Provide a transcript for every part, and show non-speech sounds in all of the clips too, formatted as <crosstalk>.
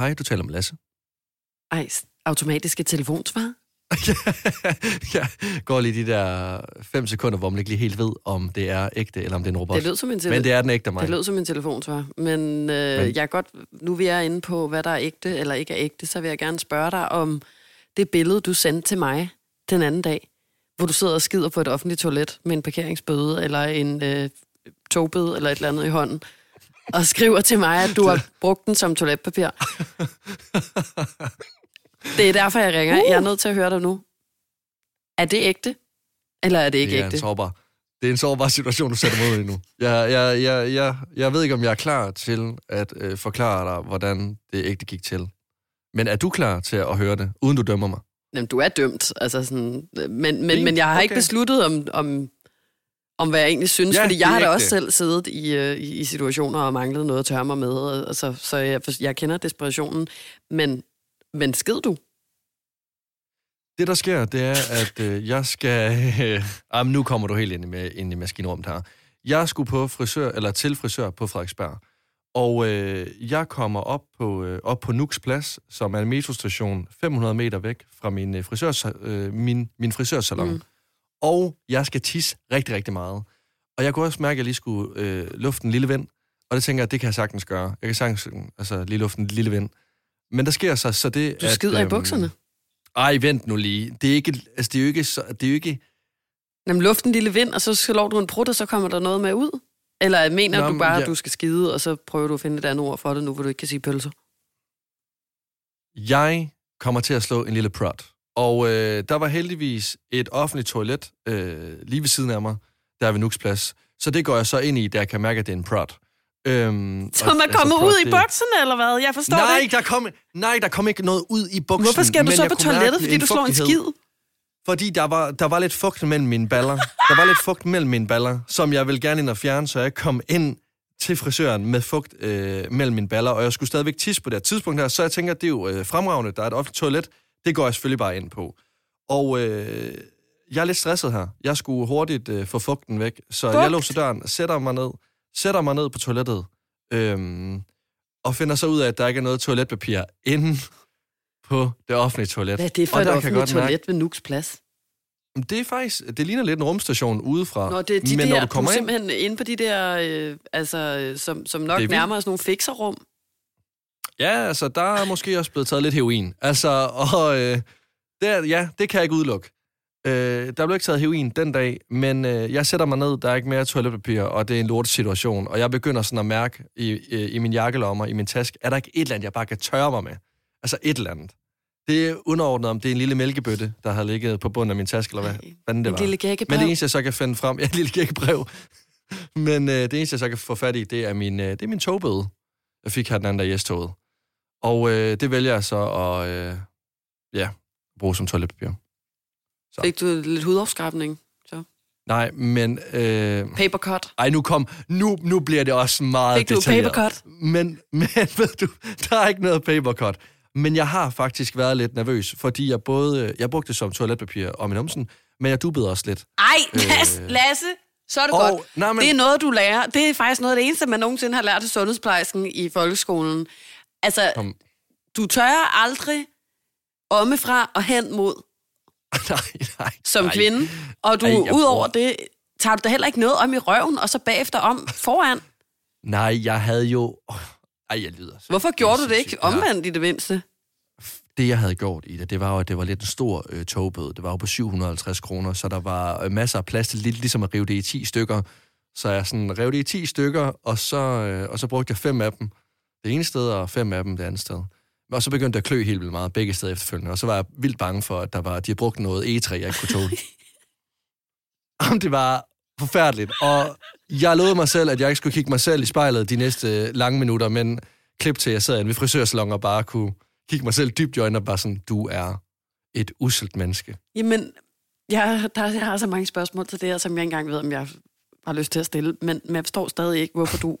Hej, du taler med Lasse. Ej, automatiske telefonsvar? <laughs> jeg går lige de der fem sekunder, hvor man ikke lige helt ved, om det er ægte, eller om det er en robot. Det lød som en, tele- Men det er den ægte mig. det lød som en telefonsvar. Men, øh, Men- jeg godt, nu vi er inde på, hvad der er ægte eller ikke er ægte, så vil jeg gerne spørge dig om det billede, du sendte til mig den anden dag, hvor du sidder og skider på et offentligt toilet med en parkeringsbøde eller en øh, togbøde eller et eller andet i hånden, og skriver til mig, at du har brugt den som toiletpapir. Det er derfor, jeg ringer. Jeg er nødt til at høre dig nu. Er det ægte? Eller er det ikke det er ægte? en sårbar. Det er en sårbar situation, du sætter mig ud i nu. Jeg, jeg, jeg, jeg, jeg ved ikke, om jeg er klar til at øh, forklare dig, hvordan det ægte gik til. Men er du klar til at høre det, uden du dømmer mig? Jamen, du er dømt. Altså sådan, men, men, Fint, men jeg har okay. ikke besluttet om, om, om, hvad jeg egentlig synes, Ja, fordi jeg har da også det. selv siddet i, øh, i, i situationer og manglet noget at tørre mig med, og, altså, så jeg, jeg kender desperationen. Men, men skid du? Det, der sker, det er, at øh, jeg skal... Øh, <laughs> jamen, nu kommer du helt ind i, med, ind i maskinrummet her. Jeg skulle på frisør, eller til frisør på Frederiksberg. Og øh, jeg kommer op på, øh, op på Nuks Plads, som er en metrostation 500 meter væk fra min, øh, frisørs, øh, min, min frisørsalon. Mm. Og jeg skal tisse rigtig, rigtig meget. Og jeg kunne også mærke, at jeg lige skulle øh, lufte en lille vind. Og det tænker jeg, det kan jeg sagtens gøre. Jeg kan sagtens altså, lige lufte en lille vind. Men der sker så, så det, Du at, skider i øhm, bukserne. ej, vent nu lige. Det er ikke, altså, det er jo ikke, så, det er jo ikke, Jamen, luft en lille vind, og så slår du en prut, og så kommer der noget med ud? Eller mener Nå, du bare, jeg- at du skal skide, og så prøver du at finde et andet ord for det nu, hvor du ikke kan sige pølser? jeg kommer til at slå en lille prod. Og øh, der var heldigvis et offentligt toilet øh, lige ved siden af mig, der ved Nuks Plads. Så det går jeg så ind i, der jeg kan mærke, at det er en prod. Øhm, Så og- man altså, kommer prod, ud i det- bukserne, eller hvad? Jeg forstår det Nej, ikke. der kom, nej, der kom ikke noget ud i buksen. Hvorfor skal du så på toilettet, fordi du slår en skid? Fordi der var, der var lidt fugt mellem mine baller. Der var lidt fugt mellem mine baller, som jeg vil gerne ind og fjerne, så jeg kom ind til frisøren med fugt øh, mellem mine baller, og jeg skulle stadigvæk tisse på det tidspunkt her, så jeg tænker, at det er jo øh, fremragende, der er et offentligt toilet, det går jeg selvfølgelig bare ind på. Og øh, jeg er lidt stresset her. Jeg skulle hurtigt øh, få fugten væk, så Fugt? jeg låser døren, sætter mig ned, sætter mig ned på toilettet, øhm, og finder så ud af, at der ikke er noget toiletpapir inde på det offentlige toilet. Hvad er det for Og et offentligt godt mærke- toilet ved Nuks Plads? det er faktisk, det ligner lidt en rumstation udefra. Nå, det er de men der, når du kommer du ind, simpelthen inde på de der, øh, altså, øh, som, som nok er nærmer os nogle fikserrum. Ja, altså, der er måske også blevet taget lidt heroin. Altså, og øh, der, ja, det kan jeg ikke udelukke. Øh, der blev ikke taget heroin den dag, men øh, jeg sætter mig ned, der er ikke mere toiletpapir, og det er en lortesituation, og jeg begynder sådan at mærke i, i, i min jakkelommer, i min taske, er der ikke et eller andet, jeg bare kan tørre mig med? Altså et eller andet. Det er underordnet, om det er en lille mælkebøtte, der har ligget på bunden af min taske, eller hvad Ej, det var. lille Men gækkebrev. det eneste, jeg så kan finde frem... <laughs> Ja, et lille gækkebrev. Men øh, det eneste, jeg så kan få fat i, det er min, øh, det er min togbøde. Jeg fik her den anden dag i S-toget. Og øh, det vælger jeg så at øh, ja, bruge som toiletpapir. Fik du lidt hudafskrabning? Nej, men... Øh, Papercut? ej, nu kom... Nu, nu bliver det også meget Fik du detaljeret. papercut? Men, men <laughs> ved du, der er ikke noget papercut. Men jeg har faktisk været lidt nervøs, fordi jeg både... øh, Jeg brugte det som toiletpapir om min omsen, men jeg dubbede også lidt. Ej, Lasse, Øh. Lasse, så er det Og- godt. nej, men- Det er noget, du lærer. Det er faktisk noget af det eneste, man nogensinde har lært af sundhedsplejersken i folkeskolen. Altså, Kom. du tør aldrig ommefra og hen mod <laughs> nej, nej. som nej. kvinde. Og du, udover bruger- det, tager du da heller ikke noget om i røven, og så bagefter om foran. <laughs> Nej, jeg havde jo... Ej, jeg lyder... så- Hvorfor gjorde du det ikke omvendt i det mindste? Det, jeg havde gjort i det, det var jo, at det var lidt en stor øh, togbøde. Det var jo på 750 kroner, så der var øh, masser af plads til lidt ligesom at rive det i 10 stykker. Så jeg sådan rev det i 10 stykker, og så, øh, og så brugte jeg fem af dem det ene sted, og fem af dem det andet sted. Og så begyndte jeg at klø helt vildt meget begge steder efterfølgende, og så var jeg vildt bange for, at der var, de havde brugt noget E3, jeg ikke kunne tåle. <laughs> Jamen, det var forfærdeligt, og jeg lovede mig selv, at jeg ikke skulle kigge mig selv i spejlet de næste lange minutter, men klip til, jeg sad inde ved frisørsalon og bare kunne kigge mig selv dybt i øjnene og bare sådan, du er et uselt menneske. Jamen, jeg, der, jeg har så mange spørgsmål til det her, som jeg ikke engang ved, om jeg har lyst til at stille. Men, men jeg forstår stadig ikke, hvorfor du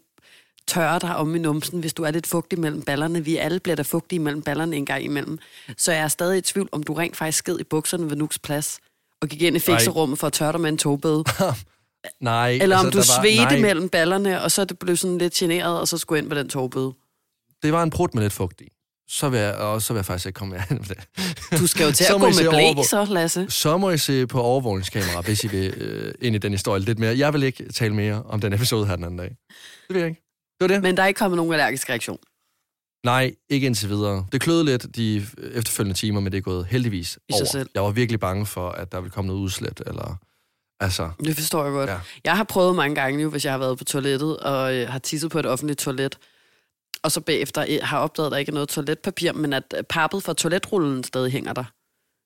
tørrer dig om i numsen, hvis du er lidt fugtig mellem ballerne. Vi alle bliver da fugtige mellem ballerne en gang imellem. Så jeg er stadig i tvivl, om du rent faktisk sked i bukserne ved Nuks plads, og gik ind i fikserummet for at tørre dig med en togbøde. <laughs> Nej, Eller om du altså, der var- svedte nej, mellem ballerne, og så det blev sådan lidt generet, og så skulle ind med den togbøde. Det var en prut med lidt fugt i. så vil jeg, og så vil jeg faktisk ikke komme på det. <laughs> Du skal jo til at gå med blæk, overvåg- så Lasse. Så må I se på overvågningskamera, hvis I vil øh, ind i den historie lidt mere. Jeg vil ikke tale mere om den episode her den anden dag. Det vil jeg ikke. Det var det. Men der er ikke kommet nogen allergisk reaktion. Nej, ikke indtil videre. Det kløede lidt de efterfølgende timer, men det er gået heldigvis I sig over. selv. Jeg var virkelig bange for, at der ville komme noget udslæt, eller... Altså, Det forstår jeg godt. Ja. Jeg har prøvet mange gange, hvis jeg har været på toilettet og øh, har tisset på et offentligt toilet, og så bagefter øh, har opdaget, at der ikke er noget toiletpapir, men at øh, pappet fra toiletrullen stadig hænger der.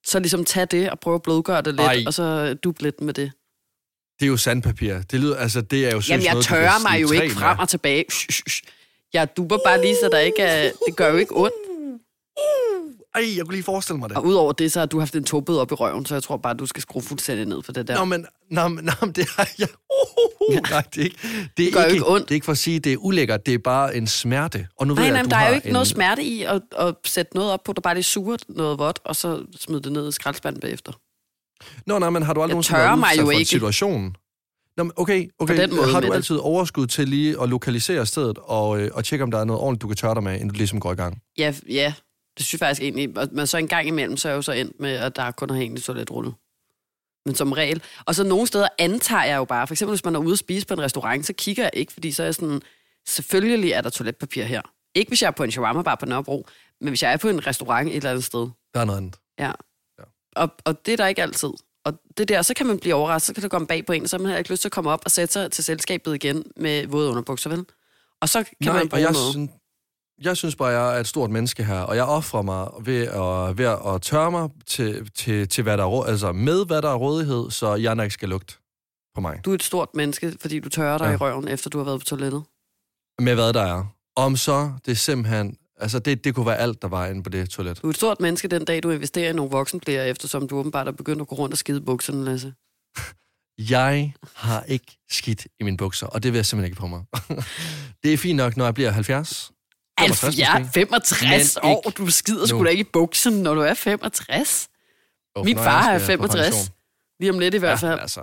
Så ligesom tag det og prøv at blødgøre det lidt, Ej. Og så dub lidt med det. Det er jo sandpapir. Det lyder, altså, det er jo Jamen, jeg noget, tørrer mig jo ikke frem og tilbage. Shh, shh. Jeg duber bare lige, så der ikke er... Det gør jo ikke ondt. Ej, jeg kunne lige forestille mig det. Og udover det, så har du haft en tåbed op i røven, så jeg tror bare, du skal skrue fuldstændig ned for det der. Nå, men, nå, men, nå, men det har jeg... Uh, uh, nej, det er ikke... Det er gør jo ikke, ikke ondt. Det er ikke for at sige, det er ulækkert. Det er bare en smerte. Og nu ved Nej, jeg, nej, der er jo ikke en... noget smerte i at, at sætte noget op på, der bare lige suger noget vådt, og så smide det ned i skraldespanden bagefter. Nå, nej, men har du aldrig nogensinde været mig jo for en ikke. situation? Nå, okay, okay. den måde har du det. altid overskud til lige at lokalisere stedet og, øh, og tjekke, om der er noget ordentligt, du kan tørre dig med, inden du ligesom går i gang? Ja, ja, det synes jeg faktisk egentlig. Og- Men så en gang imellem, så er jeg jo så endt med, at der kun er hængt i toiletrulle. Men som regel. Og så nogle steder antager jeg jo bare, for eksempel hvis man er ude at spise på en restaurant, så kigger jeg ikke, fordi så er jeg sådan, selvfølgelig er der toiletpapir her. Ikke hvis jeg er på en shawarma bar på Nørrebro, men hvis jeg er på en restaurant et eller andet sted. Der er noget andet. Ja. Og, og det er der ikke altid. Og det der, så kan man blive overrasket, så kan det komme bag på en, så har man heller ikke lyst til at komme op og sætte sig til selskabet igen med våde underbukser, vel? Og så kan Nej, man bruge jeg, noget. synes, jeg synes bare, jeg er et stort menneske her, og jeg offrer mig ved at, ved at tørre mig til, til, til hvad der er, altså med hvad der er rådighed, så jeg ikke skal lugte på mig. Du er et stort menneske, fordi du tørrer dig Ja. i røven, efter du har været på toilettet. Med hvad der er. Om så, det simpelthen, altså det, det kunne være alt, der var inde på det toilet. Du er et stort menneske den dag, du investerer i nogle voksenblære, eftersom du åbenbart er begyndt at gå rundt og skide bukserne, Lasse. <laughs> Jeg har ikke skidt i mine bukser, og det vil jeg simpelthen ikke på mig. <laughs> det er fint nok, når jeg bliver 70. 65 Altså, jeg er måske. 65 Men år, ikke du skider sgu da ikke i buksen, når du er 65. Oh, Min far er skal på 65. pension. Lige om lidt i hvert Ja, fald. men altså,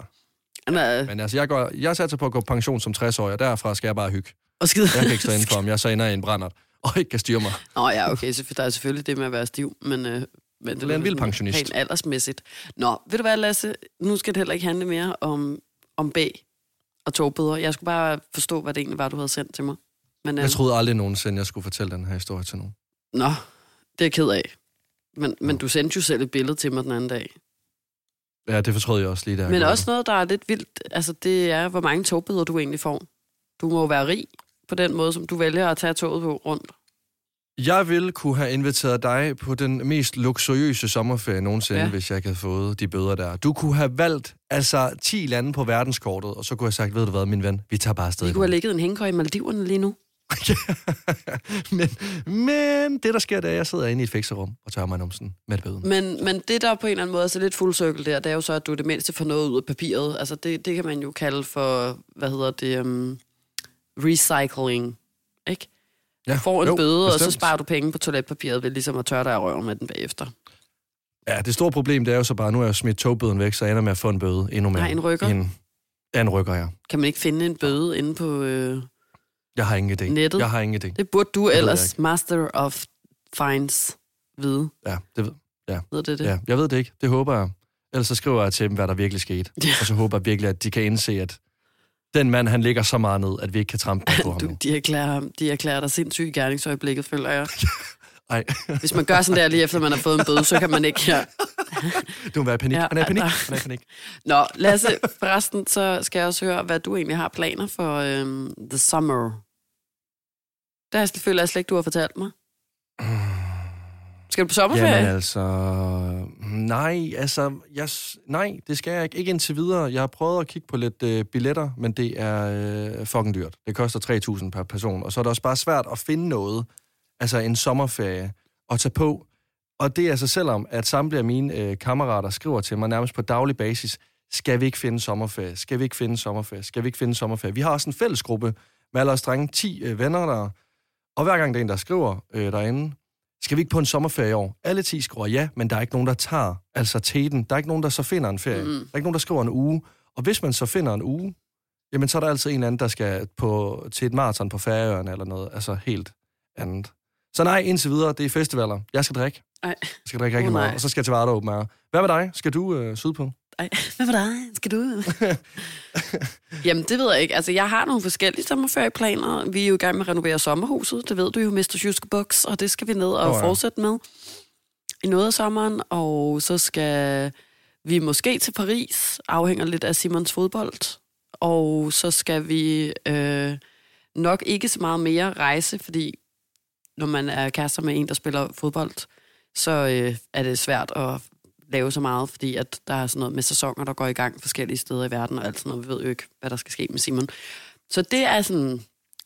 er, men altså, jeg, går, jeg satser på at gå pension som 60-årig, og derfra skal jeg bare hygge. og skide. Jeg kan ikke stå inden for, <laughs> om jeg så ender i en brændert, og ikke kan styre mig. Nå ja, okay, så der er selvfølgelig det med at være stiv, men, øh, men det er en vild pensionist. Helt aldersmæssigt. Nå, ved du hvad, Lasse? Nu skal det heller ikke handle mere om, om bag og togbøder. Jeg skulle bare forstå, hvad det egentlig var, du havde sendt til mig. Men, øh, Jeg troede aldrig nogensinde, jeg skulle fortælle den her historie til nogen. Nå, det er jeg ked af. Men, men du sendte jo selv et billede til mig den anden dag. Ja, det fortrød jeg også lige der. Men også noget, der er lidt vildt, altså det er, hvor mange togbøder du egentlig får. Du må jo være rig på den måde, som du vælger at tage toget på rundt. Jeg ville kunne have inviteret dig på den mest luksuriøse sommerferie nogensinde, ja. Hvis jeg ikke havde fået de bøder der. Du kunne have valgt altså 10 lande på verdenskortet, og så kunne jeg have sagt, ved du hvad, min ven, vi tager bare afsted. Vi kunne have ligget en hængekøj i Maldiverne lige nu. <laughs> men, men det, der sker, det er, at jeg sidder inde i et fikserum og tørrer mig numsen med bøden. Men, men det, der på en eller anden måde er så lidt fuld cirkel der, det er jo så, at du det mindste får noget ud af papiret. Altså det, det kan man jo kalde for, hvad hedder det, um, recycling, ikke? Ja, Du får en jo, bøde, og så bestemt. sparer du penge på toiletpapiret ved ligesom at tørre dig i røven med den bagefter. Ja, det store problem, det er jo så bare, nu er jeg smidt togbøden væk, så jeg ender med at få en bøde endnu mere. Nej, en rykker. En, ja, en rykker, ja. Kan man ikke finde en bøde inde på... Øh... Jeg har ingen idé. Nettet? Jeg har ingen idé. Det burde du jeg ellers, master of fines, vide. Ja, det ved, Ved det det? ja, jeg ved det ikke. Det håber jeg. Ellers så skriver jeg til dem, hvad der virkelig skete. Ja. Og så håber jeg virkelig, at de kan indse, at den mand, han ligger så meget ned, at vi ikke kan trampe på <laughs> ham Du, de, erklærer, ham- de erklærer dig sindssyg i gerningsøjeblikket, føler jeg. <laughs> Ej, Hvis man gør sådan der lige efter, man har fået en bøde, så kan man ikke... Ja. <laughs> du må være i panik. Ja, Han er i panik. Han er i panik. Nå, Lasse, forresten, så skal jeg også høre, hvad du egentlig har planer for øhm, The Summer. Det har jeg selvfølgelig slet ikke, du har fortalt mig. Skal du på sommerferie? Jamen altså... Nej, altså... Jeg, nej, det skal jeg ikke. Ikke indtil videre. Jeg har prøvet at kigge på lidt øh, billetter, men det er øh, fucking dyrt. Det koster 3.000 per person. Og så er det også bare svært at finde noget, altså en sommerferie, at tage på. Og det er altså selvom, at samtlige af mine øh, kammerater skriver til mig nærmest på daglig basis, skal vi ikke finde sommerferie? Skal vi ikke finde sommerferie? Skal vi ikke finde sommerferie? Vi har også en fællesgruppe med alle os drenge, 10 øh, venner der. Og hver gang der er en, der skriver øh, derinde, skal vi ikke på en sommerferie i år? Alle 10 skriver ja, men der er ikke nogen, der tager altså teten. Der er ikke nogen, der så finder en ferie. Mm. Der er ikke nogen, der skriver en uge. Og hvis man så finder en uge, jamen så er der altid en anden, der skal på, til et maraton på Færøerne eller noget, altså helt andet. Så nej, indtil videre, det er festivaler. Jeg skal drikke. Nej. Jeg skal drikke rigtig nej. meget, og så skal jeg til Varde Air. Hvad med dig? Skal du øh, sydpå? Ej, hvad med dig? Skal du? <laughs> Jamen, det ved jeg ikke. Altså, jeg har nogle forskellige sommerferieplaner. Vi er jo i gang med at renovere sommerhuset. Det ved du jo, Mr. Jyske Buks, og det skal vi ned og oh, ja. fortsætte med i noget af sommeren. Og så skal vi måske til Paris, afhænger lidt af Simons fodbold. Og så skal vi øh, nok ikke så meget mere rejse, fordi når man er kærester med en, der spiller fodbold, så øh, er det svært at lave så meget, fordi at der er sådan noget med sæsoner, der går i gang forskellige steder i verden og alt sådan noget. Vi ved jo ikke, hvad der skal ske med Simon. Så det er sådan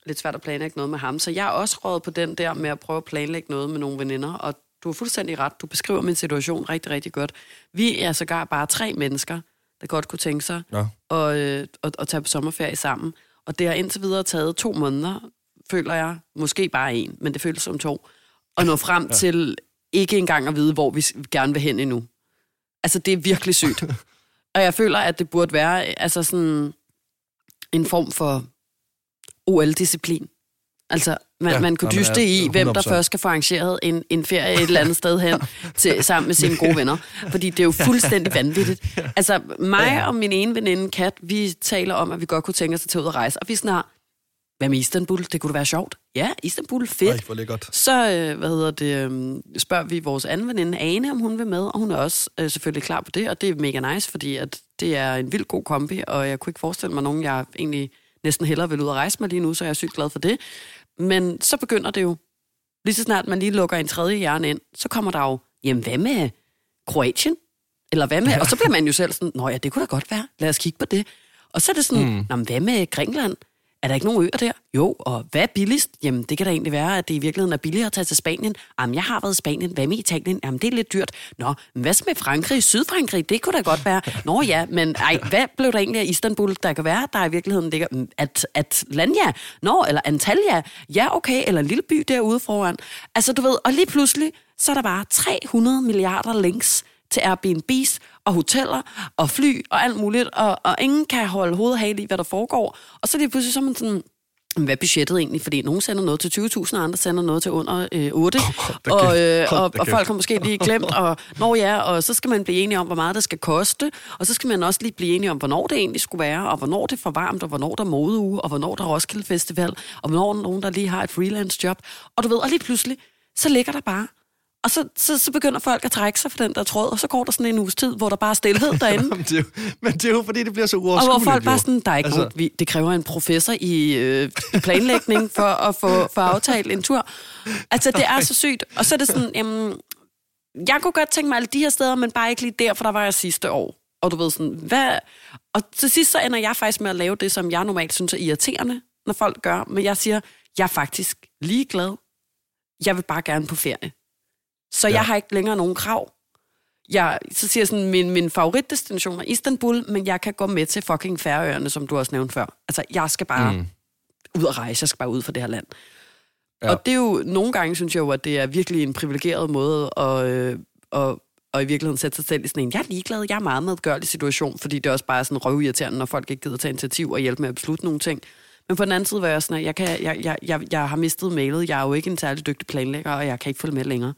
lidt svært at planlægge noget med ham. Så jeg er også råd på den der med at prøve at planlægge noget med nogle veninder, og du har fuldstændig ret. Du beskriver min situation rigtig, rigtig godt. Vi er sågar bare tre mennesker, der godt kunne tænke sig Nå. og, øh, og, og tage på sommerferie sammen. Og det har indtil videre taget to måneder, føler jeg. Måske bare en, men det føles som to. Og nå frem ja. til ikke engang at vide, hvor vi gerne vil hen endnu. Altså, det er virkelig sygt. og jeg føler, at det burde være altså sådan en form for OL-disciplin. Altså, man, Ja, man kunne dyste ja, i, hvem der 100%. først skal få arrangeret en, en ferie et eller andet sted hen til, sammen med sine gode <laughs> venner. Fordi det er jo fuldstændig vanvittigt. Altså, mig og min ene veninde, Kat, vi taler om, at vi godt kunne tænke os at tage ud og rejse. Og vi her, hvad med Istanbul? Det kunne da være sjovt. Ja, Istanbul, fedt. Ej, hvor lækkert. Så, øh, hvad hedder det, øh, spørger vi vores anden veninde, Ane, om hun vil med, og hun er også øh, selvfølgelig klar på det, og det er mega nice, fordi at det er en vild god kombi, og jeg kunne ikke forestille mig nogen, jeg egentlig næsten hellere vil ud og rejse med lige nu, så jeg er sygt glad for det. Men så begynder det jo, lige så snart man lige lukker en tredje hjerne ind, så kommer der jo, jamen hvad med Kroatien? Eller hvad med, og så bliver man jo selv sådan, nå ja, det kunne da godt være, lad os kigge på det. Og så er det sådan, mm. nå, hvad med Grækenland? Er der ikke nogen øer der? Jo, og hvad er billigst? Jamen, det kan da egentlig være, at det i virkeligheden er billigere at tage til Spanien. Jamen, jeg har været i Spanien. Hvad med Italien? Jamen, det er lidt dyrt. Nå, men hvad så med Frankrig? Sydfrankrig? Det kunne da godt være. Nå ja, men ej, hvad blev der egentlig af Istanbul? Der kan være, der i virkeligheden ligger... Mm, at, At, Atlanta? Nå, eller Antalya? Ja, okay. Eller en lille by derude foran. Altså, du ved, og lige pludselig, så er der bare 300 milliarder links til Airbnb's og hoteller og fly og alt muligt, og, og ingen kan holde hovedet hale i, hvad der foregår. Og så er det pludselig så er man sådan, "Men hvad er budgettet egentlig? Fordi nogen sender noget til 20.000, og andre sender noget til under øh, 8. da og, øh, og, og folk har måske lige glemt, og, når ja, og så skal man blive enige om, hvor meget det skal koste, og så skal man også lige blive enige om, hvornår det egentlig skulle være, og hvornår det er for varmt, og hvornår der er modeuge, og hvornår der er Roskilde Festival, og hvornår er nogen, der lige har et freelance job. Og du ved, og lige pludselig, så ligger der bare og så, så, så begynder folk at trække sig for den der tråd, og så går der sådan en uges tid, hvor der bare er stillhed <laughs> derinde. Men det, er jo, men det er jo, fordi det bliver så Og uoverskueligt. hvor folk bare sådan, der er ikke Altså- nogen, vi, det kræver en professor i, øh, planlægning for at få for aftalt en tur. Altså, det er så sygt. Og så er det sådan, jamen, jeg kunne godt tænke mig alle de her steder, men bare ikke lige der, for der var jeg sidste år. Og du ved sådan, hvad... Og til sidst så ender jeg faktisk med at lave det, som jeg normalt synes er irriterende, når folk gør. Men jeg siger, jeg er faktisk ligeglad. Jeg vil bare gerne på ferie. Så ja. Jeg har ikke længere nogen krav. Jeg, så siger jeg sådan, min, min favoritdestination er Istanbul, men jeg kan gå med til fucking Færøerne, som du også nævnte før. Altså, jeg skal bare mm. ud og rejse, jeg skal bare ud for det her land. Ja. Og det er jo, nogle gange synes jeg jo, at det er virkelig en privilegeret måde at, øh, at, at i virkeligheden sætte sig selv i sådan en, jeg er ligeglad, jeg er meget medgørlig situation, fordi det også bare er sådan røvirriterende, når folk ikke gider tage initiativ og hjælpe med at beslutte nogle ting. Men på den anden side var jeg sådan, at jeg, kan, jeg, jeg, jeg, jeg har mistet mailet, jeg er jo ikke en særlig dygtig planlægger, og jeg kan ikke følge med længere.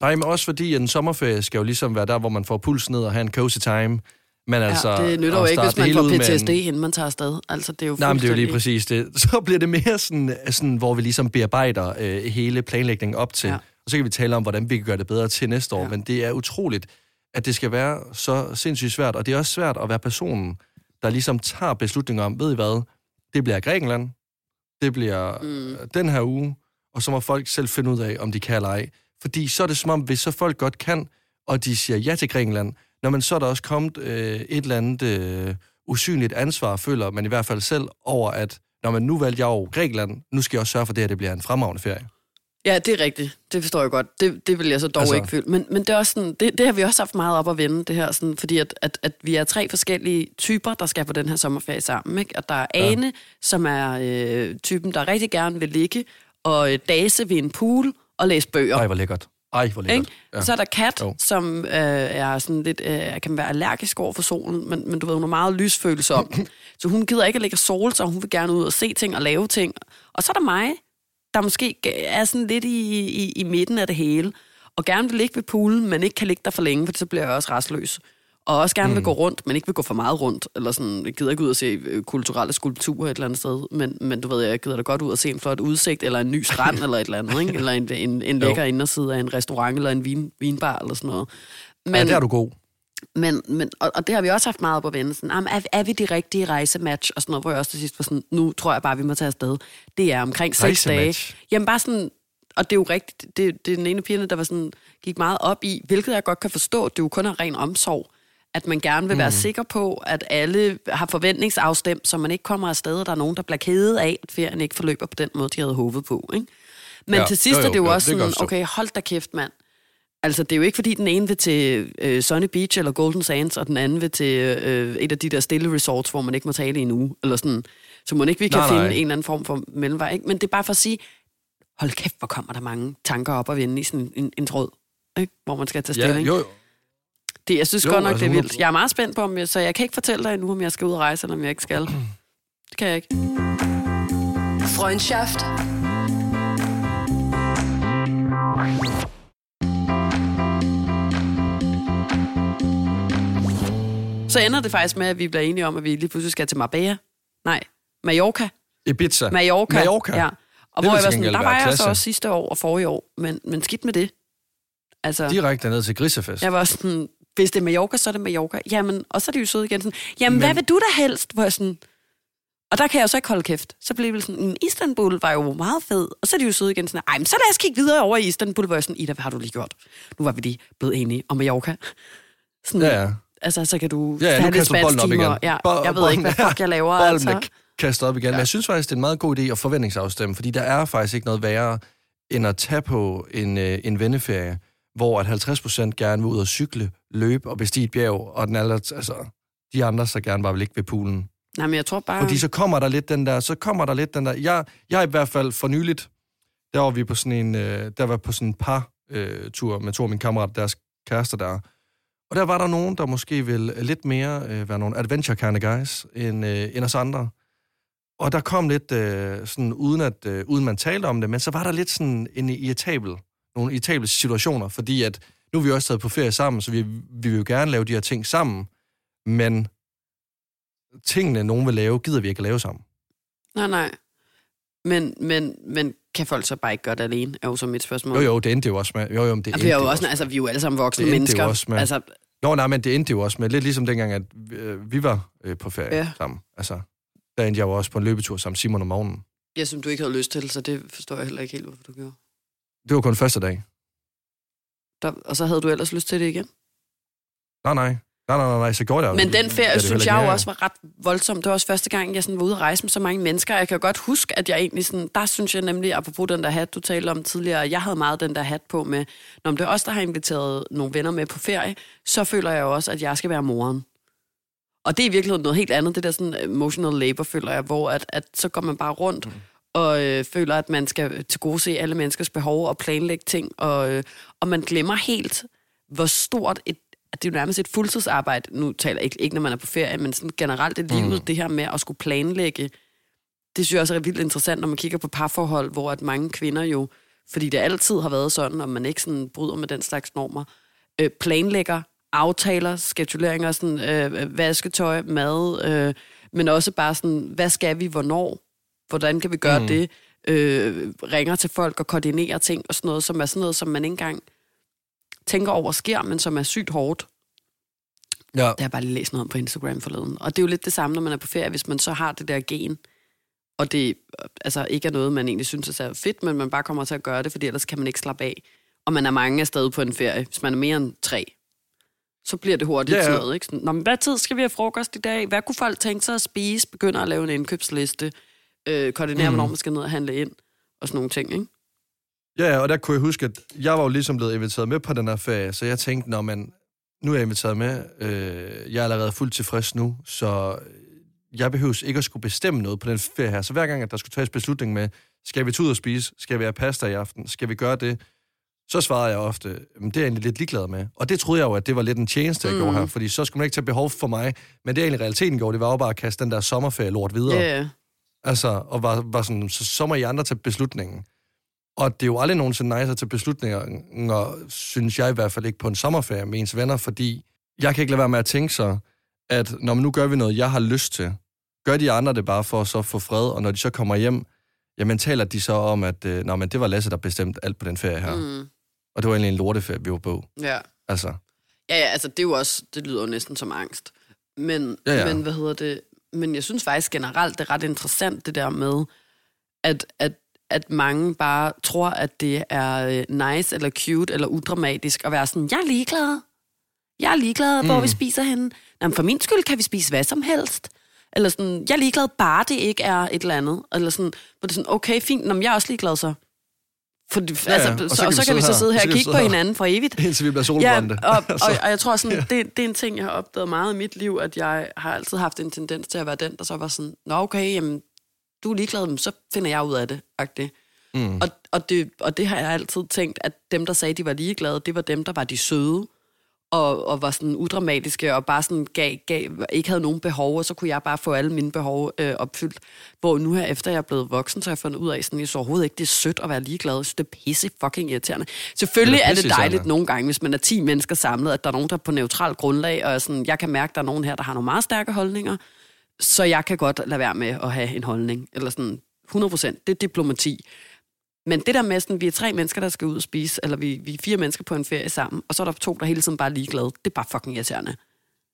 Nej, men også fordi at en sommerferie skal jo ligesom være der, hvor man får puls ned og have en cozy time. Men altså, ja, det nytter jo ikke, hvis man får PTSD, en- inden man tager afsted. Altså, det er jo Nej, men det er jo lige præcis det. <laughs> Så bliver det mere sådan, sådan hvor vi ligesom bearbejder øh, hele planlægningen op til. Ja. Og så kan vi tale om, hvordan vi kan gøre det bedre til næste år. Ja. Men det er utroligt, at det skal være så sindssygt svært. Og det er også svært at være personen, der ligesom tager beslutninger om, ved I hvad, det bliver Grækenland, det bliver mm. den her uge, og så må folk selv finde ud af, om de kan eller ej. Fordi så er det som om, hvis så folk godt kan, og de siger ja til Grækenland, når man så er der også kommet øh, et eller andet øh, usynligt ansvar, føler man i hvert fald selv, over at når man nu valgte jeg over Grækenland, nu skal jeg også sørge for det, at det bliver en fremragende ferie. Ja, det er rigtigt. Det forstår jeg godt. Det, det vil jeg så dog Altså- ikke føle. Men, men det, er også sådan, det, det har vi også haft meget op at vende, det her, sådan, fordi at, at, at vi er tre forskellige typer, der skal på den her sommerferie sammen. Ikke? Og der er Ane, ja. som er øh, typen, der rigtig gerne vil ligge og øh, dase ved en pool og læse bøger. Ej, hvor lækkert. Ej, hvor lækkert. Ikke? Ja. Så er der Kat, Jo. som øh, er sådan lidt, øh, kan være allergisk over for solen, men, men du ved, hun er meget lysfølsom. <clears throat> så hun gider ikke at ligge og sole sig, hun vil gerne ud og se ting og lave ting. Og så er der mig, der måske er sådan lidt i, i, i midten af det hele, og gerne vil ligge ved poolen, men ikke kan ligge der for længe, for så bliver jeg også restløs. Og også gerne mm. vil gå rundt, men ikke vil gå for meget rundt, eller sådan, jeg gider ikke ud og se øh, kulturelle skulpturer et eller andet sted, men, men du ved, jeg gider da godt ud og se en flot udsigt, eller en ny strand, eller et eller andet, ikke? <laughs> eller en, en, en lækker inderside af en restaurant, eller en vin, vinbar, eller sådan noget. Men, ja, det er du god. Men, men, og, og det har vi også haft meget på at vende. Sådan, jamen, er, er vi de rigtige rejsematch? Og sådan noget, hvor jeg også til sidst var sådan, nu tror jeg bare, vi må tage afsted. Det er omkring seks dage. Jamen bare sådan, og det er jo rigtigt, det, det er den ene pigerne, der var sådan, gik meget op i, hvilket jeg godt kan forstå, det er jo kun af ren omsorg, at man gerne vil være mm. sikker på, at alle har forventningsafstemt, så man ikke kommer afsted, og der er nogen, der bliver kede af, at ferien ikke forløber på den måde, de havde håbet på. Ikke? Men ja, til sidst jo, jo, er det jo, jo også sådan, okay, hold da kæft, mand. Altså, det er jo ikke, fordi den ene vil til øh, Sunny Beach eller Golden Sands, og den anden vil til øh, et af de der stille resorts, hvor man ikke må tale i en uge, eller sådan. Så må ikke, vi kan nej, finde nej. en eller anden form for mellemvej. Ikke? Men det er bare for at sige, hold kæft, hvor kommer der mange tanker op og vende i sådan en, en tråd, ikke? hvor man skal tage stilling. Ja, jo, det, jeg synes jo, godt nok, altså, det er vildt. Jeg er meget spændt på, om jeg, så jeg kan ikke fortælle dig endnu, om jeg skal ud og rejse, eller om jeg ikke skal. Det kan jeg ikke. Freundschaft. Så ender det faktisk med, at vi bliver enige om, at vi lige pludselig skal til Marbella. Nej, Mallorca. Ibiza. Mallorca. Mallorca. Ja. Og det hvor jeg var sådan, der var jeg så også sidste år og forrige år, men, men skidt med det. Altså, Direkte ned til grisefest. Jeg var sådan, hvis det er Mallorca, så er det Mallorca. Jamen, og så er det jo søde igen. Sådan, Jamen, men... hvad vil du da helst? Hvor jeg sådan, og der kan jeg jo så ikke holde kæft. Så blev det sådan, Istanbul var jo meget fed. Og så er de jo søde igen sådan, ej, men så lad os kigge videre over i Istanbul, hvor jeg sådan, Ida, hvad har du lige gjort? Nu var vi lige blevet enige om Mallorca. Sådan, ja, ja. Altså, så kan du ja, ja, nu kaster bolden op igen. Ja, jeg ved ikke, hvad fuck jeg laver. Bolden altså. kastet op igen. Ja. Men jeg synes faktisk, det er en meget god idé at forventningsafstemme, fordi der er faktisk ikke noget værre, end at tage på en, øh, en venneferie, hvor at 50% gerne vil ud og cykle, løbe og bestige et bjerg, og den aller, altså, de andre så gerne bare vil ligge ved poolen. Nej, men jeg tror bare... Fordi så kommer der lidt den der, så kommer der lidt den der... Jeg, jeg i hvert fald for nyligt, der var vi på sådan en, øh, der var på sådan en par øh, tur med to af mine kammerater, deres kærester der. Og der var der nogen, der måske ville lidt mere øh, være nogle adventure kind of guys, end, øh, end os andre. Og der kom lidt øh, sådan, uden, at, øh, uden man talte om det, men så var der lidt sådan en irritabel nogle irritable situationer, fordi at nu er vi også taget på ferie sammen, så vi, vi vil jo gerne lave de her ting sammen, men tingene, nogen vil lave, gider vi ikke at lave sammen. Nej, nej. Men, men, men kan folk så bare ikke gøre det alene, er jo så mit spørgsmål. Jo, jo, det endte jo også med. Jo, jo, det endte vi er jo også, med. altså, vi er jo alle sammen voksne det mennesker. Jo også med. Altså, Nå, nej, men det endte jo også med, lidt ligesom dengang, at øh, vi var øh, på ferie ja. sammen. Altså, der endte jeg jo også på en løbetur sammen Simon og Magnen. Ja, som du ikke havde lyst til, så det forstår jeg heller ikke helt, hvorfor du gjorde. Det var kun første dag. Der, og så havde du ellers lyst til det igen? Nej, nej. Nej, nej, nej, nej, så går det Men den ferie, synes jeg jo også var ret voldsom. Det var også første gang, jeg sådan var ude at rejse med så mange mennesker. Jeg kan godt huske, at jeg egentlig sådan, der synes jeg nemlig, apropos den der hat, du talte om tidligere, jeg havde meget den der hat på med, når det er os, der har inviteret nogle venner med på ferie, så føler jeg jo også, at jeg skal være moren. Og det er i virkeligheden noget helt andet, det der sådan emotional labor, føler jeg, hvor at, at så går man bare rundt, mm og øh, føler, at man skal til gode se alle menneskers behov og planlægge ting, og, øh, og man glemmer helt, hvor stort et det er jo nærmest et fuldtidsarbejde, nu taler jeg ikke, ikke når man er på ferie, men sådan generelt i livet, mm. det her med at skulle planlægge, det synes jeg også er vildt interessant, når man kigger på parforhold, hvor at mange kvinder jo, fordi det altid har været sådan, og man ikke sådan bryder med den slags normer, øh, planlægger, aftaler, skeduleringer, sådan, øh, vasketøj, mad, øh, men også bare sådan, hvad skal vi, hvornår, hvordan kan vi gøre mm. det, øh, ringer til folk og koordinerer ting og sådan noget, som er sådan noget, som man ikke engang tænker over sker, men som er sygt hårdt. Ja. Det har jeg bare lige læst noget om på Instagram forleden. Og det er jo lidt det samme, når man er på ferie, hvis man så har det der gen, og det altså, ikke er noget, man egentlig synes er fedt, men man bare kommer til at gøre det, fordi ellers kan man ikke slappe af. Og man er mange af stedet på en ferie. Hvis man er mere end tre, så bliver det hurtigt ja, ja. sådan noget. Ikke? Sådan, Nå, men hvad tid skal vi have frokost i dag? Hvad kunne folk tænke sig at spise? Begynder at lave en indkøbsliste øh, koordinere, mm. hvornår man skal ned og handle ind, og sådan nogle ting, ikke? Ja, og der kunne jeg huske, at jeg var jo ligesom blevet inviteret med på den her ferie, så jeg tænkte, når man, nu er jeg inviteret med, øh, jeg er allerede fuldt tilfreds nu, så jeg behøver ikke at skulle bestemme noget på den ferie her. Så hver gang, at der skulle tages beslutning med, skal vi tage ud og spise, skal vi have pasta i aften, skal vi gøre det, så svarede jeg ofte, det er jeg egentlig lidt ligeglad med. Og det troede jeg jo, at det var lidt en tjeneste, jeg mm. gjorde her, fordi så skulle man ikke tage behov for mig. Men det er egentlig realiteten går, det var jo bare at kaste den der sommerferie lort videre. Yeah. Altså, og var, var sådan, så, så må I andre tage beslutningen. Og det er jo aldrig nogensinde nice at tage beslutninger, synes jeg i hvert fald ikke, på en sommerferie med ens venner, fordi jeg kan ikke lade være med at tænke så, at når nu gør vi noget, jeg har lyst til, gør de andre det bare for at så få fred, og når de så kommer hjem, jamen taler de så om, at øh, Nå, men det var Lasse, der bestemte alt på den ferie her. Mm. Og det var egentlig en lorteferie, vi var på. Ja. Altså. Ja, ja, altså det er jo også, det lyder jo næsten som angst. Men, ja, ja. men hvad hedder det, men jeg synes faktisk generelt, det er ret interessant det der med, at, at, at mange bare tror, at det er øh, nice eller cute eller udramatisk at være sådan, jeg er ligeglad. Jeg er ligeglad, hvor mm. vi spiser henne. Jamen, for min skyld kan vi spise hvad som helst. Eller sådan, jeg er ligeglad, bare det ikke er et eller andet. Eller sådan, hvor det er sådan, okay, fint, Nå, jeg er også ligeglad så. For, ja, altså, ja. Og så, så, kan, så, vi, kan vi så sidde her og kigge på hinanden for evigt. <laughs> Indtil vi bliver solbrændte. Ja, og, og, og jeg tror sådan, ja. det, det er en ting, jeg har opdaget meget i mit liv, at jeg har altid haft en tendens til at være den, der så var sådan, nå okay, jamen, du er ligeglad, så finder jeg ud af det. Mm. Og, og, det, og det har jeg altid tænkt, at dem, der sagde, de var ligeglade, det var dem, der var de søde og, og var sådan udramatiske, og bare sådan gav, gav, ikke havde nogen behov, og så kunne jeg bare få alle mine behov øh, opfyldt. Hvor nu her, efter jeg er blevet voksen, så har jeg fundet ud af, sådan, jeg så overhovedet ikke, det er sødt at være ligeglad. Så det er pisse fucking irriterende. Selvfølgelig er, er det dejligt nogle gange, hvis man er 10 mennesker samlet, at der er nogen, der er på neutral grundlag, og sådan, jeg kan mærke, at der er nogen her, der har nogle meget stærke holdninger, så jeg kan godt lade være med at have en holdning. Eller sådan 100 procent. Det er diplomati. Men det der med, at vi er tre mennesker, der skal ud og spise, eller vi, vi er fire mennesker på en ferie sammen, og så er der to, der hele tiden bare er ligeglade, det er bare fucking irriterende.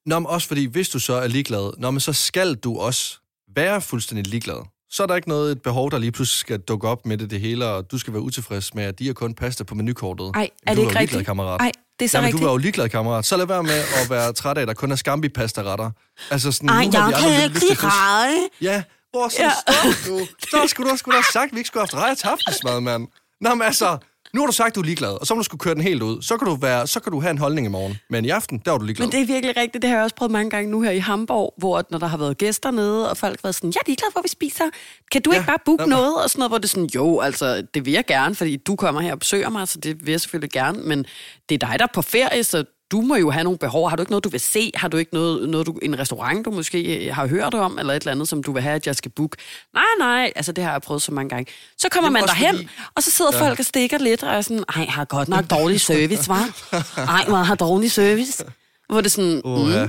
Nå, men også fordi, hvis du så er ligeglad, nå, men så skal du også være fuldstændig ligeglad. Så er der ikke noget et behov, der lige pludselig skal dukke op med det, det hele, og du skal være utilfreds med, at de har kun pasta på menukortet. Ej, er det ikke rigtigt? Kammerat. Ej, det er så Jamen, rigtigt. du var jo ligeglad, kammerat. Så lad være med at være træt af, at der kun er skambi pasta retter. Altså sådan, Ej, jeg kan ikke lide Ja, hvor så ja. stop <laughs> du? Så skulle du, du have sagt, at vi ikke skulle have haft aftensmad, mand. Nå, men altså, nu har du sagt, at du er ligeglad, og så må du skulle køre den helt ud. Så kan du, være, så kan du have en holdning i morgen. Men i aften, der var du ligeglad. Men det er virkelig rigtigt. Det har jeg også prøvet mange gange nu her i Hamburg, hvor når der har været gæster nede, og folk har været sådan, jeg er ligeglad, hvor vi spiser. Kan du ja, ikke bare booke jamen. noget? Og sådan noget, hvor det er sådan, jo, altså, det vil jeg gerne, fordi du kommer her og besøger mig, så det vil jeg selvfølgelig gerne. Men det er dig, der er på ferie, så du må jo have nogle behov. Har du ikke noget, du vil se? Har du ikke noget, noget du, en restaurant, du måske øh, har hørt om, eller et eller andet, som du vil have, at jeg skal booke? Nej, nej, altså det har jeg prøvet så mange gange. Så kommer Jamen, man derhen, fordi... og så sidder ja. folk og stikker lidt, og er sådan, ej, har godt nok <laughs> dårlig service, var? Ej, hvor har dårlig service. Hvor det sådan, uh, mm, ja.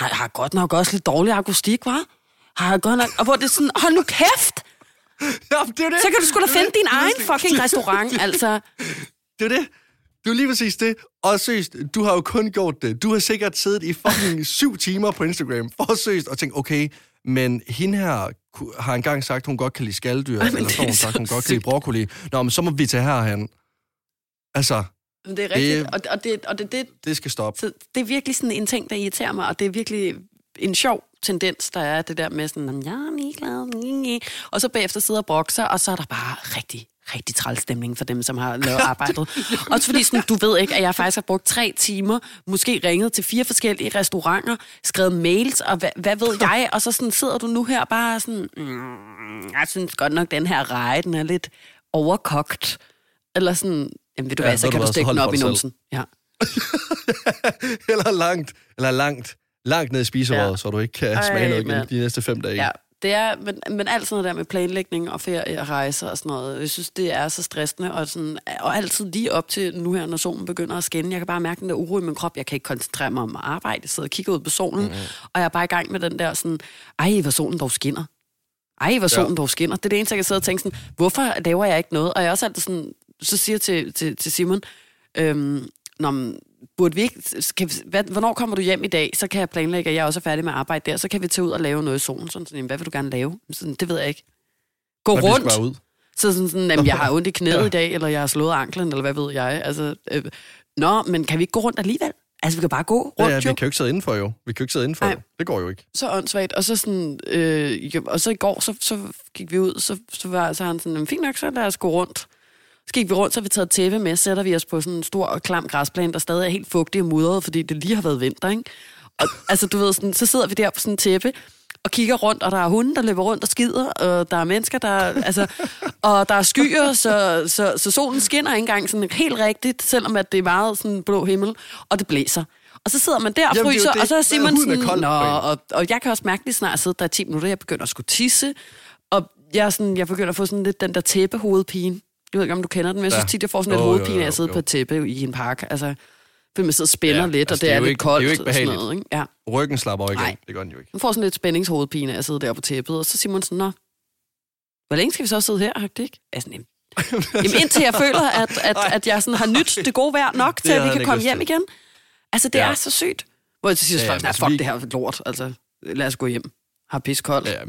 ej, har godt nok også lidt dårlig akustik, var? Har godt nok... Og hvor det sådan, hold nu kæft! <laughs> Ja, det er det. Så kan du sgu da finde din egen fucking <laughs> restaurant, altså. Det er det. Det er lige præcis det. Og søst, du har jo kun gjort det. Du har sikkert siddet i fucking <laughs> syv timer på Instagram for søst og tænkt, okay, men hende her har engang sagt, hun godt kan lide skalddyr, Ej, eller så hun sagt, hun godt kan lide broccoli. Nå, men så må vi tage herhen. Altså, men det er rigtigt, det, og, og, det, og det, det, det skal stoppe. Så det er virkelig sådan en ting, der irriterer mig, og det er virkelig en sjov tendens, der er det der med sådan, jeg er ligeglad, og så bagefter sidder og brokser, og så er der bare rigtig rigtig træls stemning for dem, som har lavet <laughs> arbejdet. Også fordi sådan, du ved ikke, at jeg faktisk har brugt tre timer, måske ringet til fire forskellige restauranter, skrevet mails, og hvad, hvad ved <laughs> jeg, og så sådan, sidder du nu her bare sådan, mm, jeg synes godt nok, den her reje, den er lidt overkogt. Eller sådan, jamen ved du ja, hvad, så kan du stikke den op i numsen. Ja. <laughs> eller langt, eller langt, langt ned i spiserøret, ja. så du ikke kan smage noget igen de næste fem dage. Ja, det er, men, men alt sådan noget der med planlægning og ferie og rejser og sådan noget, jeg synes, det er så stressende, og, sådan, og altid lige op til nu her, når solen begynder at skinne. Jeg kan bare mærke den der uro i min krop. Jeg kan ikke koncentrere mig om at arbejde. Jeg sidder og kigger ud på solen, mm-hmm. og jeg er bare i gang med den der sådan, ej, hvor solen dog skinner. Ej, hvor solen ja. dog skinner. Det er det eneste, jeg kan sidde og tænke sådan, hvorfor laver jeg ikke noget? Og jeg er også altid sådan, så siger jeg til, til, til Simon, øhm, når burde vi ikke, kan vi, hvad, hvornår kommer du hjem i dag, så kan jeg planlægge, at jeg også er færdig med arbejde der, så kan vi tage ud og lave noget i solen. Sådan, sådan, hvad vil du gerne lave? Sådan, det ved jeg ikke. Gå Men rundt. Ud. Så sådan, sådan jamen, jeg har <laughs> ondt i knæet ja. i dag, eller jeg har slået anklen, eller hvad ved jeg. Altså, øh, nå, men kan vi ikke gå rundt alligevel? Altså, vi kan bare gå rundt, ja, ja, vi kan jo ikke sidde indenfor, jo. Vi kan jo ikke sidde indenfor, jo. Det går jo ikke. Så åndssvagt. Og så sådan, øh, og så i går, så, så gik vi ud, så, så var så han sådan, fint nok, så lad os gå rundt. Så gik vi rundt, så vi taget tæppe med, sætter vi os på sådan en stor og klam græsplæne, der stadig er helt fugtig og mudret, fordi det lige har været vinter, ikke? Og, altså, du ved, sådan, så sidder vi der på sådan en tæppe, og kigger rundt, og der er hunde, der løber rundt og skider, og der er mennesker, der... Altså, og der er skyer, så, så, så solen skinner ikke engang sådan helt rigtigt, selvom at det er meget sådan blå himmel, og det blæser. Og så sidder man der og Jamen, fryser, og så er Simon sådan... Kold, Nå, og, og jeg kan også mærke lige snart sidde der i 10 minutter, jeg begynder at skulle tisse, og jeg, er sådan, jeg begynder at få sådan lidt den der tæppehovedpine. Jeg ved ikke, om du kender den, men jeg synes tit, jeg får sådan lidt hovedpine af at sidde jo. på et tæppe i en park. Altså, fordi man sidder og spænder Ja, lidt, og altså, det, det er er, lidt ikke- det er koldt. jo ikke og sådan behageligt. noget, ikke? Ja. Ryggen slapper over igen. Nej. Det gør den jo ikke. Man får sådan lidt spændingshovedpine af at sidde der på tæppet, og så siger man sådan, nå, hvor længe skal vi så sidde her, har det ikke? Altså, nem. <laughs> Jamen indtil jeg føler, at, at, at jeg sådan har nyt det gode vejr nok <laughs> til, at vi kan komme hjem til. igen. Altså, det Ja. er så sygt. Hvor jeg til sidst Ja, ja, altså, fuck vi- det her er lort. Altså, lad os gå hjem. Har pis koldt. Ja,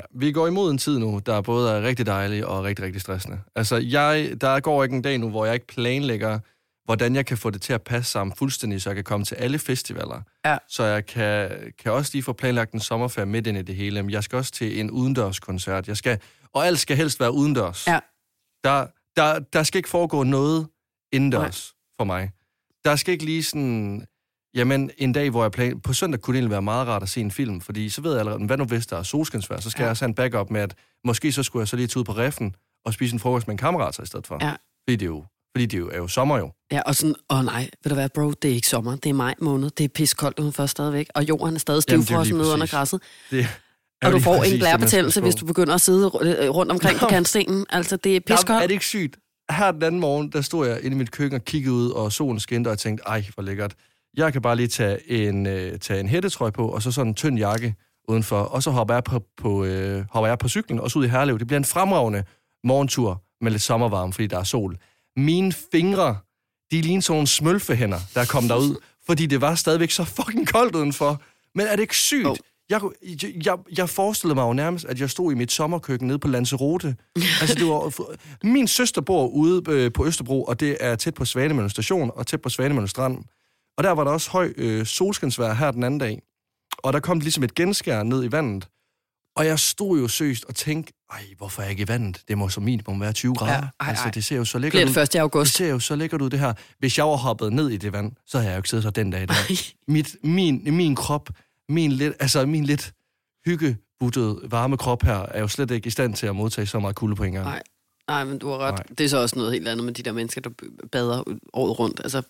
ja, vi går imod en tid nu, der både er rigtig dejlig og rigtig, rigtig stressende. Altså, jeg, der går ikke en dag nu, hvor jeg ikke planlægger, hvordan jeg kan få det til at passe sammen fuldstændig, så jeg kan komme til alle festivaler. Ja. Så jeg kan, kan også lige få planlagt en sommerferie midt ind i det hele. Men jeg skal også til en udendørskoncert. Jeg skal, og alt skal helst være udendørs. Ja. Der, der, der skal ikke foregå noget indendørs Nej. for mig. Der skal ikke lige sådan... Jamen, en dag, hvor jeg plan... På søndag kunne det egentlig være meget rart at se en film, fordi så ved jeg allerede, hvad nu hvis der er solskinsvejr, så skal Ja. jeg også have en backup med, at måske så skulle jeg så lige tage ud på reffen og spise en frokost med en kammerat så i stedet for. Ja. Fordi det er jo, fordi det er jo, er jo sommer jo. Ja, og sådan, åh nej, ved du hvad, bro, det er ikke sommer, det er maj måned, det er piskoldt udenfor stadigvæk, og jorden er stadig Jamen, stivfrossen nede under græsset. Det Og du får en blærebetændelse, hvis på. du begynder at sidde ru- rundt omkring på Nå. kantstenen. Altså, det er Jamen, piskoldt. er det ikke sygt? Her den anden morgen, der stod jeg inde i mit køkken og kiggede ud, og solen skinte, og jeg tænkte, ej, hvor lækkert. Jeg kan bare lige tage en, øh, tage en hættetrøje på, og så sådan en tynd jakke udenfor, og så hopper jeg på, på, øh, hopper jeg på cyklen, og så ud i Herlev. Det bliver en fremragende morgentur med lidt sommervarme, fordi der er sol. Mine fingre, de ligner sådan nogle smølfehænder, der kom derud, fordi det var stadigvæk så fucking koldt udenfor. Men er det ikke sygt? Oh. Jeg, jeg, jeg, forestillede mig jo nærmest, at jeg stod i mit sommerkøkken nede på Lanzarote. altså, det var, min søster bor ude øh, på Østerbro, og det er tæt på Svanemøllen station og tæt på Svanemøllen strand. Og der var der også høj øh, solskinsvejr her den anden dag. Og der kom ligesom et genskær ned i vandet. Og jeg stod jo søst og tænkte, ej, hvorfor er jeg ikke i vandet? Det må som minimum være 20 grader. Ja, ej, altså, ej. det ser jo så lækkert ud. det 1. Det august. ser jo så lækkert ud, det her. Hvis jeg var hoppet ned i det vand, så havde jeg jo ikke siddet her den dag. Der. Mit, min, min krop, min lidt, altså min lidt hyggebuttede varme krop her, er jo slet ikke i stand til at modtage så meget kulde på en gang. Nej. Nej, men du har ret. Nej. Det er så også noget helt andet med de der mennesker, der bader året rundt. Altså,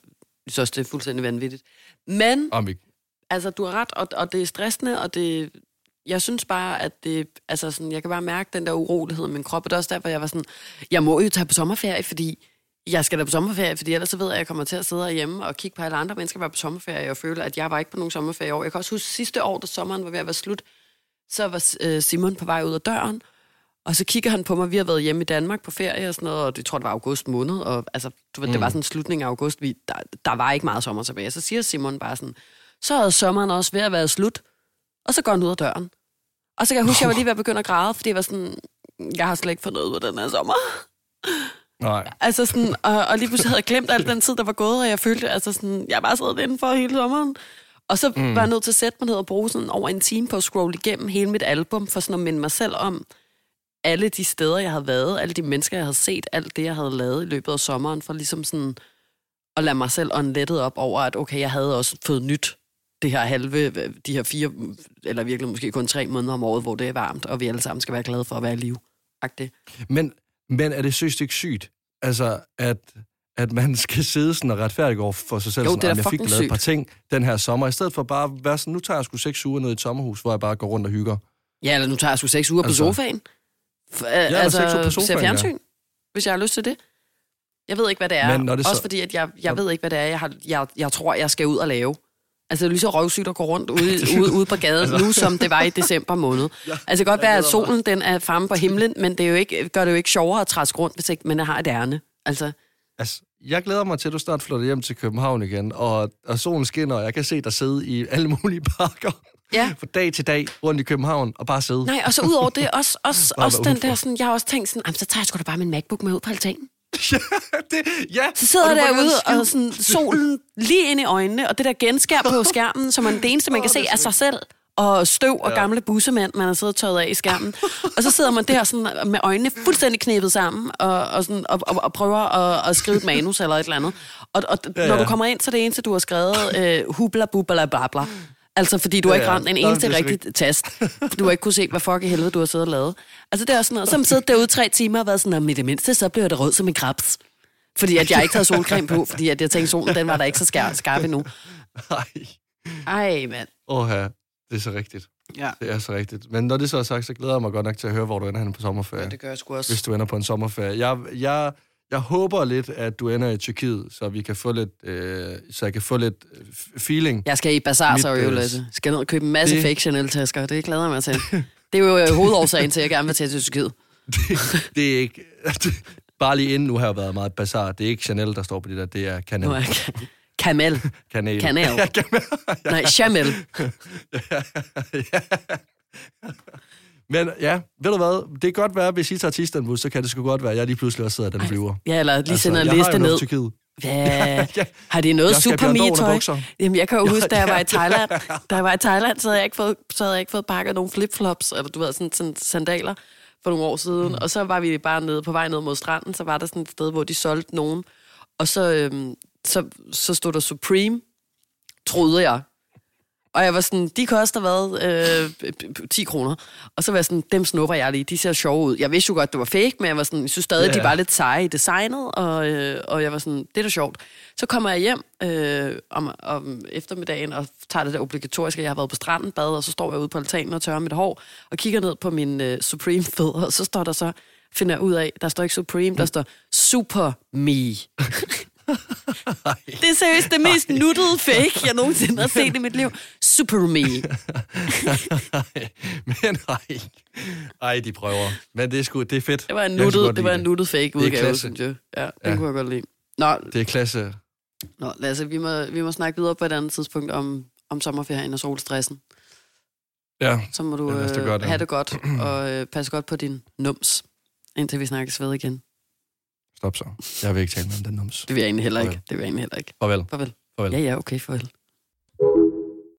synes også, det er fuldstændig vanvittigt. Men, Om ikke. altså, du har ret, og, og det er stressende, og det... Jeg synes bare, at det... Altså, sådan, jeg kan bare mærke den der urolighed i min krop, og det er også derfor, jeg var sådan... Jeg må jo tage på sommerferie, fordi jeg skal da på sommerferie, fordi ellers så ved jeg, at jeg kommer til at sidde hjemme og kigge på alle andre mennesker, der var på sommerferie, og føle, at jeg var ikke på nogen sommerferie i år. Jeg kan også huske sidste år, da sommeren var ved at være slut, så var øh, Simon på vej ud af døren, og så kigger han på mig, vi har været hjemme i Danmark på ferie og sådan noget, og det tror det var august måned, og altså, du ved, mm. det var sådan slutningen af august, vi, der, der var ikke meget sommer tilbage. Så siger Simon bare sådan, så er sommeren også ved at være slut, og så går han ud af døren. Og så kan jeg huske, at jeg var lige ved at begynde at græde, fordi jeg var sådan, jeg har slet ikke fundet ud af den her sommer. Nej. Altså sådan, og, og lige pludselig havde jeg glemt al den tid, der var gået, og jeg følte, altså sådan, jeg bare sad indenfor hele sommeren. Og så mm. var jeg nødt til at sætte mig ned og bruge sådan over en time på at scrolle igennem hele mit album, for sådan at minde mig selv om alle de steder, jeg havde været, alle de mennesker, jeg havde set, alt det, jeg havde lavet i løbet af sommeren, for ligesom sådan at lade mig selv åndlettet op over, at okay, jeg havde også fået nyt det her halve, de her fire, eller virkelig måske kun tre måneder om året, hvor det er varmt, og vi alle sammen skal være glade for at være i live. Agtigt. Men, men er det søst ikke sygt? Altså, at, at man <laughs> skal sidde sådan og retfærdigt over for sig selv. Jo, sådan, det er "Jamen, da jeg fik lavet et par sygt." ting den her sommer, i stedet for bare at være sådan, nu tager jeg sgu seks uger ned i et sommerhus, hvor jeg bare går rundt og hygger. Ja, eller nu tager jeg sgu seks uger Altså- på sofaen. Eller altså, ser fjernsyn, hvis jeg har lyst til det. Jeg ved ikke, hvad det er. Men når det så- Også fordi, at jeg, jeg ved ikke, hvad det er, jeg, har, jeg, jeg tror, jeg skal ud og lave. Altså, det er lige så røvsygt at gå rundt <laughs> ude, ude, ude på gaden altså... nu, som det var i december måned. <laughs> Ja, altså, det kan godt være, at solen den er fremme på himlen, men det er jo ikke, gør det jo ikke sjovere at træske rundt, hvis ikke man har et ærne. Altså, Altså, jeg glæder mig til, at du snart flytter hjem til København igen, og, og solen skinner, og jeg kan se dig sidde i alle mulige <laughs> parker Ja. fra dag til dag rundt i København og bare sidde. nej, og så ud over det, også, <laughs> også, Bare også den udenfor. der sådan, jeg har også tænkt sådan, "Jamen, så tager jeg sgu da bare min MacBook med ud på altanen. <laughs> det, ja. Så sidder og derude, og sådan, solen lige ind i øjnene, og det der genskær på <laughs> skærmen, som er det eneste, man kan se, er sig selv, og støv og Ja. gamle bussemænd, man har siddet og tørret af i skærmen. Og så sidder man der sådan, med øjnene fuldstændig knæppet sammen, og, og, sådan, og, og, og prøver at, at skrive et manus eller et eller andet. Og, og Ja, når ja. du kommer ind, så er det eneste, du har skrevet, øh, hubla bubla bla bla. Altså, fordi du har Ja, ikke ja. ramt en Nå, eneste så rigtig tast. <laughs> Du har ikke kunne se, hvad fuck i helvede du har siddet og lavet. Altså, det er også sådan noget. Man siddet derude tre timer og været sådan, "Nå, men i det mindste, så bliver det rød som en krebs. Fordi at jeg ikke havde solcreme på, fordi at jeg tænkte, solen den var da ikke så skarp, skarp endnu. Nej. Ej, mand. Åh ja, det er så rigtigt. Ja. Det er så rigtigt. Men når det så er sagt, så glæder jeg mig godt nok til at høre, hvor du ender hen på sommerferie. ja, det gør jeg sgu også. hvis du ender på en sommerferie. Jeg, jeg, jeg håber lidt, at du ender i Tyrkiet, så vi kan få lidt, øh, så jeg kan få lidt øh, feeling. Jeg skal i Bazaar, så øh, Lasse. Skal ned og købe en masse det- fake Chanel-tasker. Det glæder jeg mig til. <laughs> Det er jo øh, hovedårsagen til, at jeg gerne vil tage til Tyrkiet. <laughs> Det, det er ikke... <laughs> Bare lige inden nu har jeg været meget bazar. Det er ikke Chanel, der står på det der. Det er Nu Canel. er jeg Kamel. Kanel. Kanel. Ja, Canel. Nej, Chamel. Men ja, ved du hvad? Det kan godt være, hvis I tager til Istanbul, så kan det sgu godt være, at jeg lige pludselig også sidder den flyver. Ja, eller lige sender en liste ned. Tyrkiet. <laughs> Ja, Ja. har de noget super tøj? Jamen, jeg kan jo huske, da jeg var i. Thailand, <laughs> da jeg var i Thailand, så havde jeg ikke fået, så havde jeg ikke fået pakket nogle flipflops, eller du ved, sådan, sådan sandaler for nogle år siden. Mm. Og så var vi bare nede på vej ned mod stranden, så var der sådan et sted, hvor de solgte nogen. Og så, øhm, så, så stod der Supreme, troede jeg. Og jeg var sådan, de koster hvad? Øh, 10 kroner. Og så var jeg sådan, dem snupper jeg lige, de ser sjove ud. Jeg vidste jo godt, det var fake, men jeg var sådan, jeg synes stadig, Ja. de var lidt seje i designet, og, øh, og jeg var sådan, det er da sjovt. Så kommer jeg hjem øh, om, om eftermiddagen og tager det der obligatoriske, jeg har været på stranden, bad, og så står jeg ude på altanen og tørrer mit hår, og kigger ned på min øh, Supreme fødder, og så står der så, finder jeg ud af, der står ikke Supreme, der står Super Me. <laughs> Det er seriøst det mest nuttede fake, jeg nogensinde har set i mit liv. Super Me. <laughs> Men nej. Ej, de prøver. Men det er sgu, det er fedt. Det var en nuttet, det var en nuttet fake er udgave, klasse. synes jeg. Ja, den Ja. kunne jeg godt lide. Nå, Det er klasse. nå Lasse, vi må, vi må snakke videre på et andet tidspunkt om, om sommerferien og solstressen. Ja, Så må du Ja, øh, det. have det godt, og øh, passe godt på din nums, indtil vi snakkes ved igen. Stop så. Jeg vil ikke tale med om den nums. Det vil jeg egentlig heller ikke. Farvel. Det vil jeg egentlig heller ikke. Farvel. Farvel. Farvel. Ja, ja, okay, farvel.